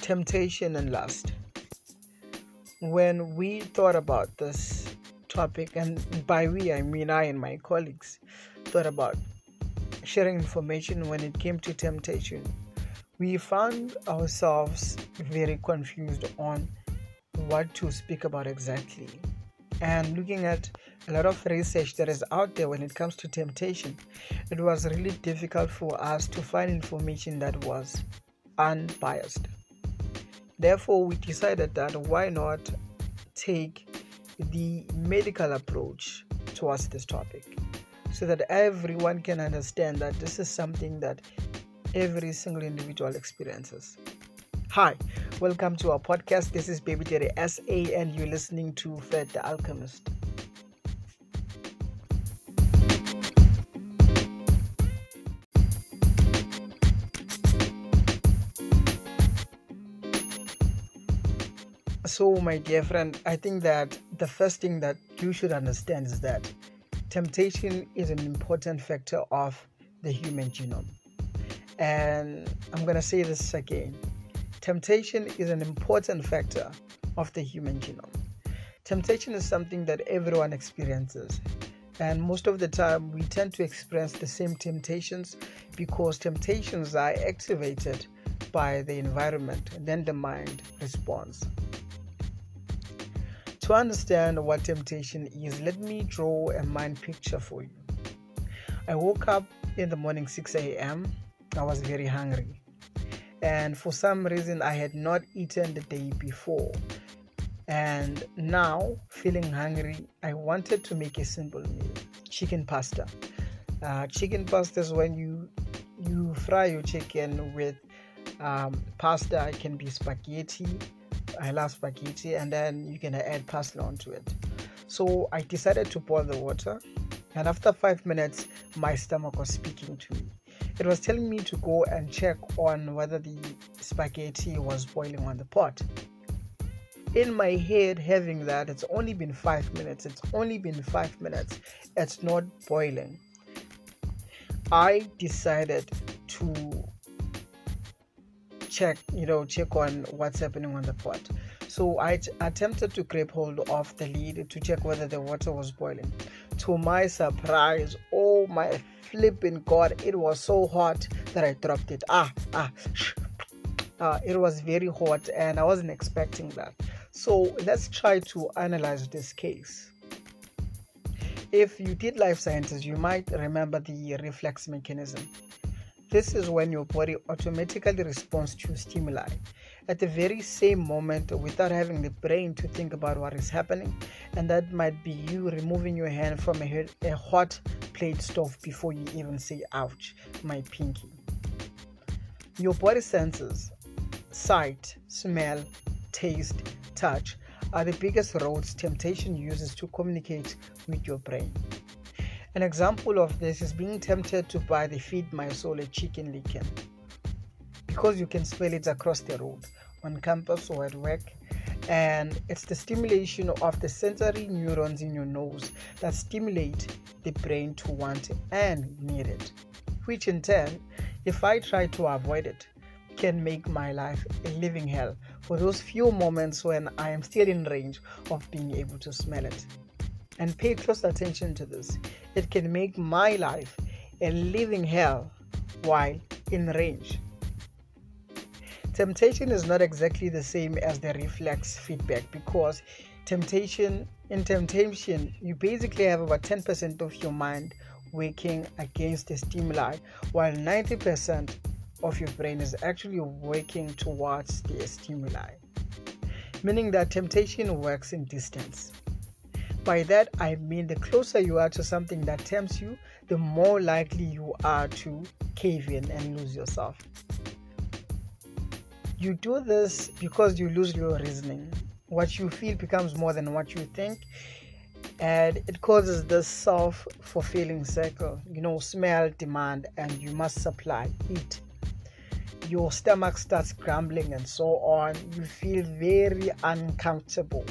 temptation and lust. When we thought about this topic, and by we I mean I and my colleagues thought about sharing information when it came to temptation, we found ourselves very confused on what to speak about exactly. And looking at a lot of research that is out there when it comes to temptation, it was really difficult for us to find information that was unbiased. Therefore, we decided that why not take the medical approach towards this topic so that everyone can understand that this is something that every single individual experiences. Hi, welcome to our podcast. This is Baby Terry SA, and you're listening to Fred the Alchemist. So, my dear friend, I think that the first thing that you should understand is that temptation is an important factor of the human genome. And I'm going to say this again temptation is an important factor of the human genome. Temptation is something that everyone experiences. And most of the time, we tend to experience the same temptations because temptations are activated by the environment, and then the mind responds. To understand what temptation is, let me draw a mind picture for you. I woke up in the morning 6 a.m. I was very hungry. And for some reason, I had not eaten the day before. And now, feeling hungry, I wanted to make a simple meal chicken pasta. Uh, chicken pasta is when you you fry your chicken with um, pasta. It can be spaghetti I love spaghetti, and then you can add parsley onto it. So I decided to boil the water, and after five minutes, my stomach was speaking to me. It was telling me to go and check on whether the spaghetti was boiling on the pot. In my head, having that, it's only been five minutes, it's only been five minutes, it's not boiling. I decided check, you know, check on what's happening on the pot. So I t- attempted to grab hold of the lid to check whether the water was boiling. To my surprise, oh my flipping god, it was so hot that I dropped it. Ah, ah, shh. Uh, it was very hot and I wasn't expecting that. So let's try to analyze this case. If you did life sciences, you might remember the reflex mechanism. This is when your body automatically responds to stimuli at the very same moment without having the brain to think about what is happening, and that might be you removing your hand from a, a hot plate stove before you even say, Ouch, my pinky. Your body senses sight, smell, taste, touch are the biggest roads temptation uses to communicate with your brain. An example of this is being tempted to buy the Feed My Soul a chicken licken because you can smell it across the road on campus or at work. And it's the stimulation of the sensory neurons in your nose that stimulate the brain to want and need it, which in turn, if I try to avoid it, can make my life a living hell for those few moments when I am still in range of being able to smell it. And pay close attention to this. It can make my life a living hell while in range. Temptation is not exactly the same as the reflex feedback because temptation in temptation you basically have about 10% of your mind working against the stimuli while 90% of your brain is actually working towards the stimuli. Meaning that temptation works in distance by that, I mean the closer you are to something that tempts you, the more likely you are to cave in and lose yourself. You do this because you lose your reasoning. What you feel becomes more than what you think, and it causes this self fulfilling cycle. You know, smell, demand, and you must supply, eat. Your stomach starts grumbling and so on. You feel very uncomfortable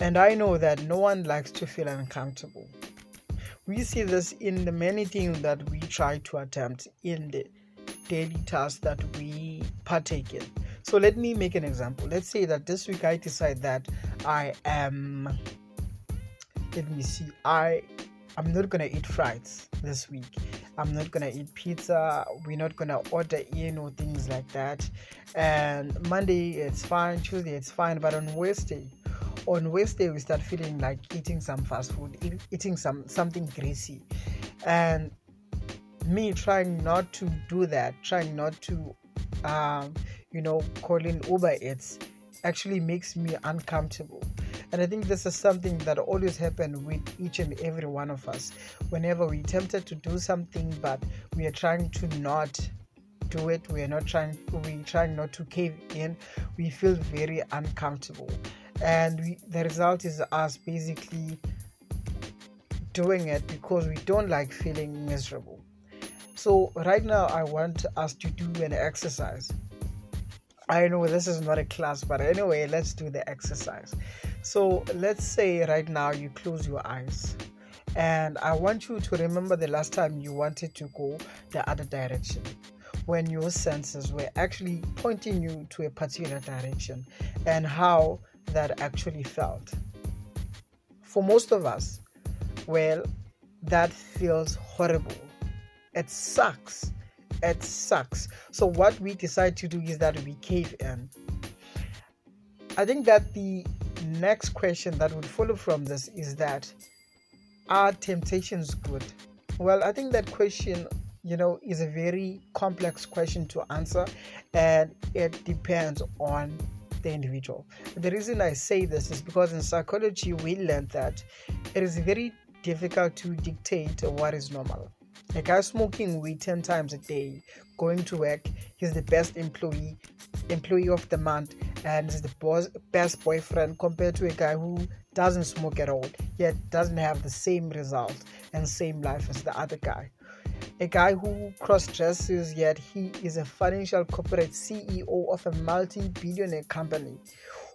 And I know that no one likes to feel uncomfortable. We see this in the many things that we try to attempt in the daily tasks that we partake in. So let me make an example. Let's say that this week I decide that I am let me see, I I'm not gonna eat fries this week. I'm not gonna eat pizza. We're not gonna order in or things like that. And Monday it's fine, Tuesday it's fine, but on Wednesday, on Wednesday we start feeling like eating some fast food, eating some something greasy, and me trying not to do that, trying not to, um, you know, calling Uber Eats actually makes me uncomfortable and I think this is something that always happens with each and every one of us. Whenever we're tempted to do something, but we are trying to not do it, we are not trying, we're trying not to cave in, we feel very uncomfortable. And we, the result is us basically doing it because we don't like feeling miserable. So, right now, I want us to do an exercise. I know this is not a class, but anyway, let's do the exercise. So let's say right now you close your eyes and I want you to remember the last time you wanted to go the other direction when your senses were actually pointing you to a particular direction and how that actually felt. For most of us, well, that feels horrible. It sucks. It sucks. So, what we decide to do is that we cave in. I think that the next question that would follow from this is that are temptations good? Well, I think that question, you know, is a very complex question to answer and it depends on the individual. The reason I say this is because in psychology we learned that it is very difficult to dictate what is normal. A guy smoking weed 10 times a day, going to work, he's the best employee, employee of the month, and is the boss, best boyfriend compared to a guy who doesn't smoke at all, yet doesn't have the same result and same life as the other guy. A guy who cross dresses, yet he is a financial corporate CEO of a multi billionaire company,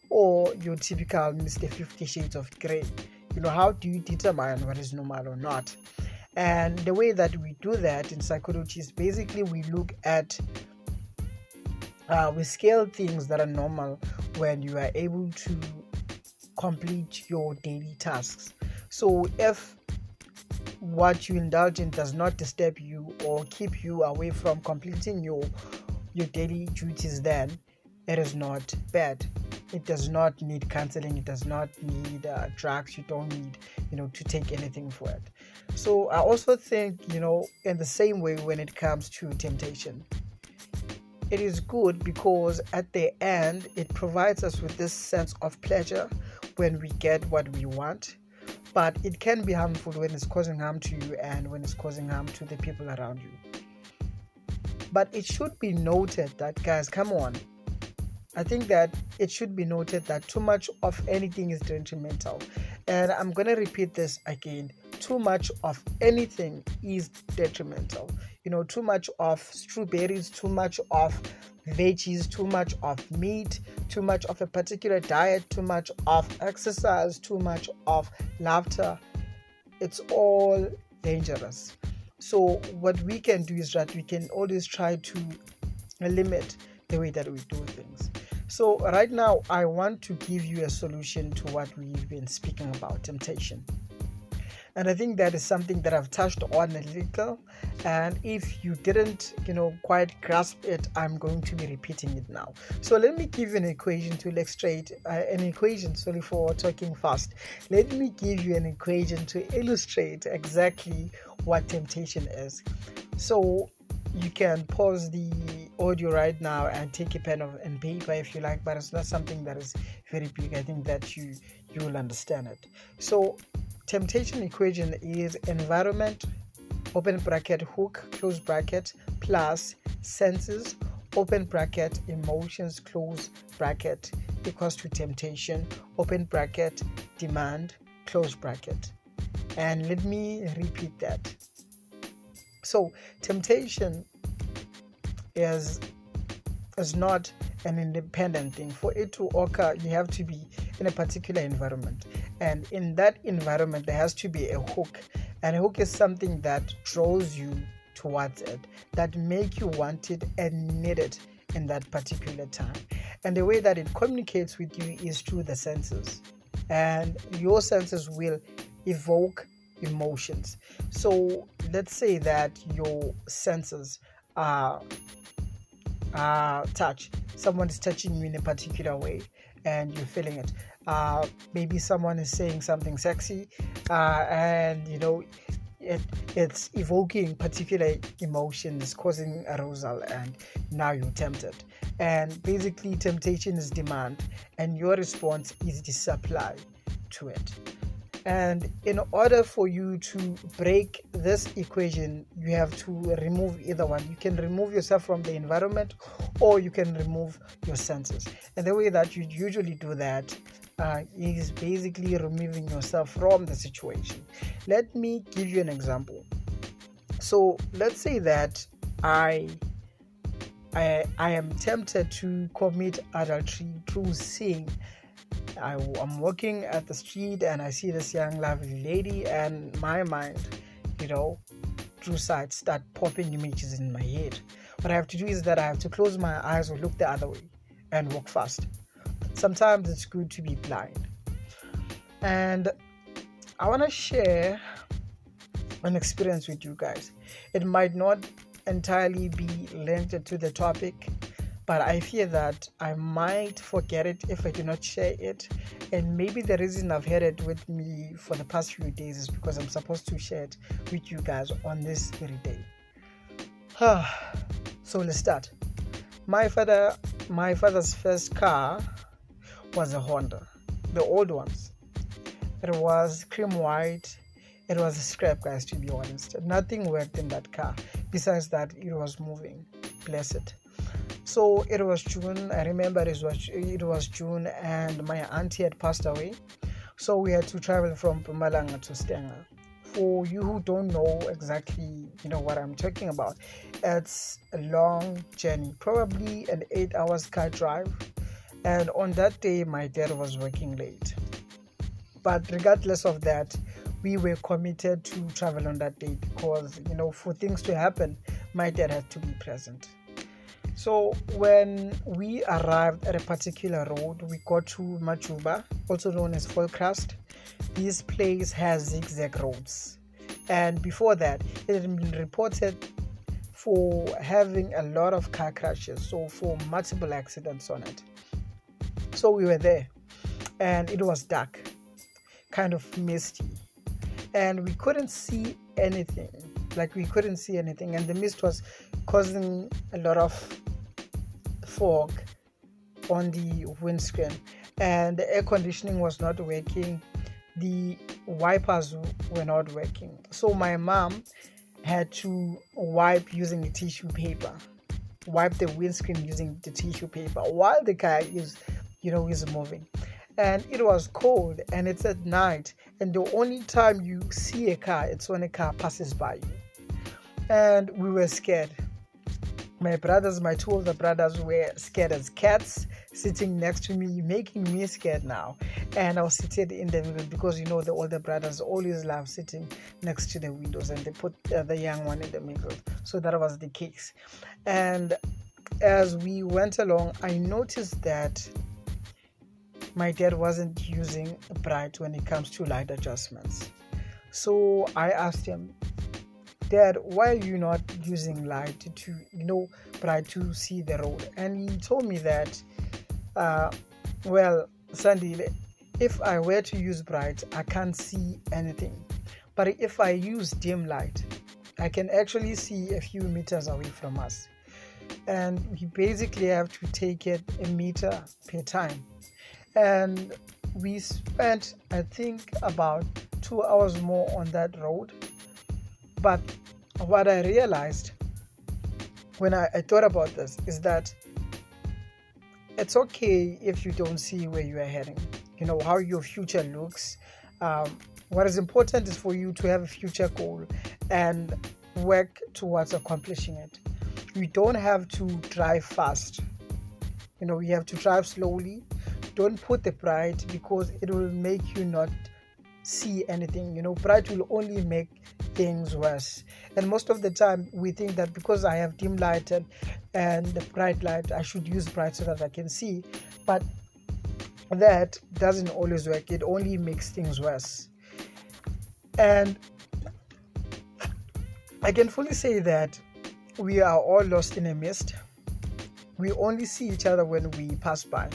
or your typical Mr. Fifty Shades of Grey. You know, how do you determine what is normal or not? And the way that we do that in psychology is basically we look at uh, we scale things that are normal when you are able to complete your daily tasks. So if what you indulge in does not disturb you or keep you away from completing your your daily duties, then it is not bad. It does not need counseling. It does not need uh, drugs. You don't need, you know, to take anything for it. So I also think, you know, in the same way when it comes to temptation, it is good because at the end it provides us with this sense of pleasure when we get what we want. But it can be harmful when it's causing harm to you and when it's causing harm to the people around you. But it should be noted that, guys, come on, I think that it should be noted that too much of anything is detrimental. And I'm going to repeat this again too much of anything is detrimental. You know, too much of strawberries, too much of veggies, too much of meat, too much of a particular diet, too much of exercise, too much of laughter. It's all dangerous. So, what we can do is that we can always try to limit the way that we do things. So, right now, I want to give you a solution to what we've been speaking about temptation. And I think that is something that I've touched on a little. And if you didn't, you know, quite grasp it, I'm going to be repeating it now. So let me give you an equation to illustrate uh, an equation. Sorry for talking fast. Let me give you an equation to illustrate exactly what temptation is. So you can pause the audio right now and take a pen and paper if you like but it's not something that is very big i think that you you will understand it so temptation equation is environment open bracket hook close bracket plus senses open bracket emotions close bracket equals to temptation open bracket demand close bracket and let me repeat that so temptation is is not an independent thing. For it to occur, you have to be in a particular environment. And in that environment, there has to be a hook. And a hook is something that draws you towards it, that make you want it and need it in that particular time. And the way that it communicates with you is through the senses. And your senses will evoke emotions. So let's say that your senses are, are touch. Someone is touching you in a particular way and you're feeling it. Uh, maybe someone is saying something sexy uh, and you know it, it's evoking particular emotions, causing arousal, and now you're tempted. And basically, temptation is demand, and your response is the supply to it. And in order for you to break this equation, you have to remove either one. You can remove yourself from the environment or you can remove your senses. And the way that you usually do that uh, is basically removing yourself from the situation. Let me give you an example. So let's say that I I, I am tempted to commit adultery through seeing. I, am walking at the street and I see this young lovely lady, and my mind, you know, through sight, start popping images in my head. What I have to do is that I have to close my eyes or look the other way and walk fast sometimes it's good to be blind. And I want to share an experience with you guys. It might not entirely be linked to the topic, but I fear that I might forget it if I do not share it. And maybe the reason I've had it with me for the past few days is because I'm supposed to share it with you guys on this very day. Ah, so let's start. My father, my father's first car was a Honda, the old ones. It was cream white. It was a scrap, guys, to be honest. Nothing worked in that car besides that it was moving. Bless it. So it was June. I remember it was it was June, and my auntie had passed away. So we had to travel from Mpumalanga to Stenga. For you who don't know exactly, you know what I'm talking about, it's a long journey, probably an eight hours car drive and on that day my dad was working late but regardless of that we were committed to travel on that day because you know for things to happen my dad had to be present so when we arrived at a particular road we got to majuba also known as Volksrust this place has zigzag roads. And before that it had been reported for having a lot of car crashes so for multiple accidents on it. So we were there, and it was dark, kind of misty, and we couldn't see anything. Like we couldn't see anything, and the mist was causing a lot of fog on the windscreen, and the air conditioning was not working. The wipers were not working. So my mom had to wipe using a tissue paper, wipe the windscreen using the tissue paper while the car is you know, is moving. And it was cold and it's at night. And the only time you see a car, it's when a car passes by you. And we were scared. My brothers, my two older brothers, were scared as cats sitting next to me, making me scared now. And I was sitting in the middle because you know the older brothers always love sitting next to the windows and they put uh, the young one in the middle. So that was the case. And as we went along, I noticed that my dad wasn't using bright when it comes to light adjustments. So I asked him, Dad, why are you not using light to, you know, bright to see the road? And he told me that, uh, well, Sandy, if I were to use bright, I can't see anything. But if I use dim light, I can actually see a few meters away from us. And we basically have to take it a meter per time and we spent i think about two hours more on that road but what i realized when I, I, thought about this is that it's okay if you don't see where you are heading you know how your future looks. Um, what is important is for you to have a future goal and work towards accomplishing it. You don't have to drive fast. You know you have to drive slowly. Don't put the pride because it will make you not see anything. You know pride will only make things worse. And most of the time we think that because i have dim light and, and bright light i should use bright so that i can see. But that doesn't always work. It only makes things worse. And i can fully say that we are all lost in a mist. We only see each other when we pass by.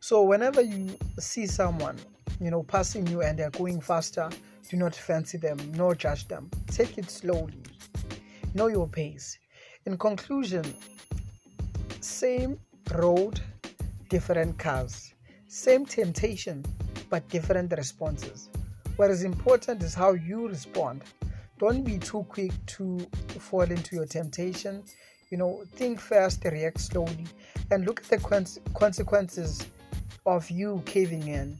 So whenever you see someone you know, passing you and they're going faster, do not fancy them nor judge them. Take it slowly. Know your pace. In conclusion, same road, different cars. Same temptation, but different responses. What is important is how you respond. Don't be too quick to fall into your temptation. You know, think fast, react slowly, and look at the consequences of you caving in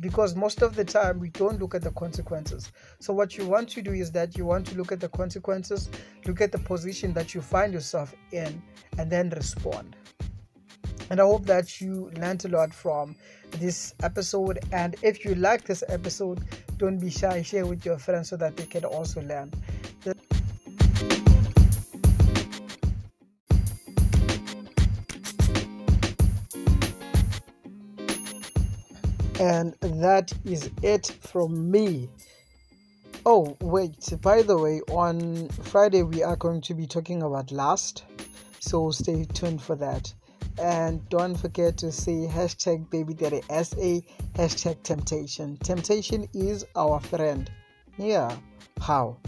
because most of the time we don't look at the consequences. So, what you want to do is that you want to look at the consequences, look at the position that you find yourself in, and then respond. And I hope that you learned a lot from this episode. And if you like this episode, don't be shy, share with your friends so that they can also learn. And that is it from me. Oh, wait, by the way, on Friday we are going to be talking about lust, so stay tuned for that. And don't forget to say hashtag baby daddy SA hashtag temptation. Temptation is our friend. Yeah, how?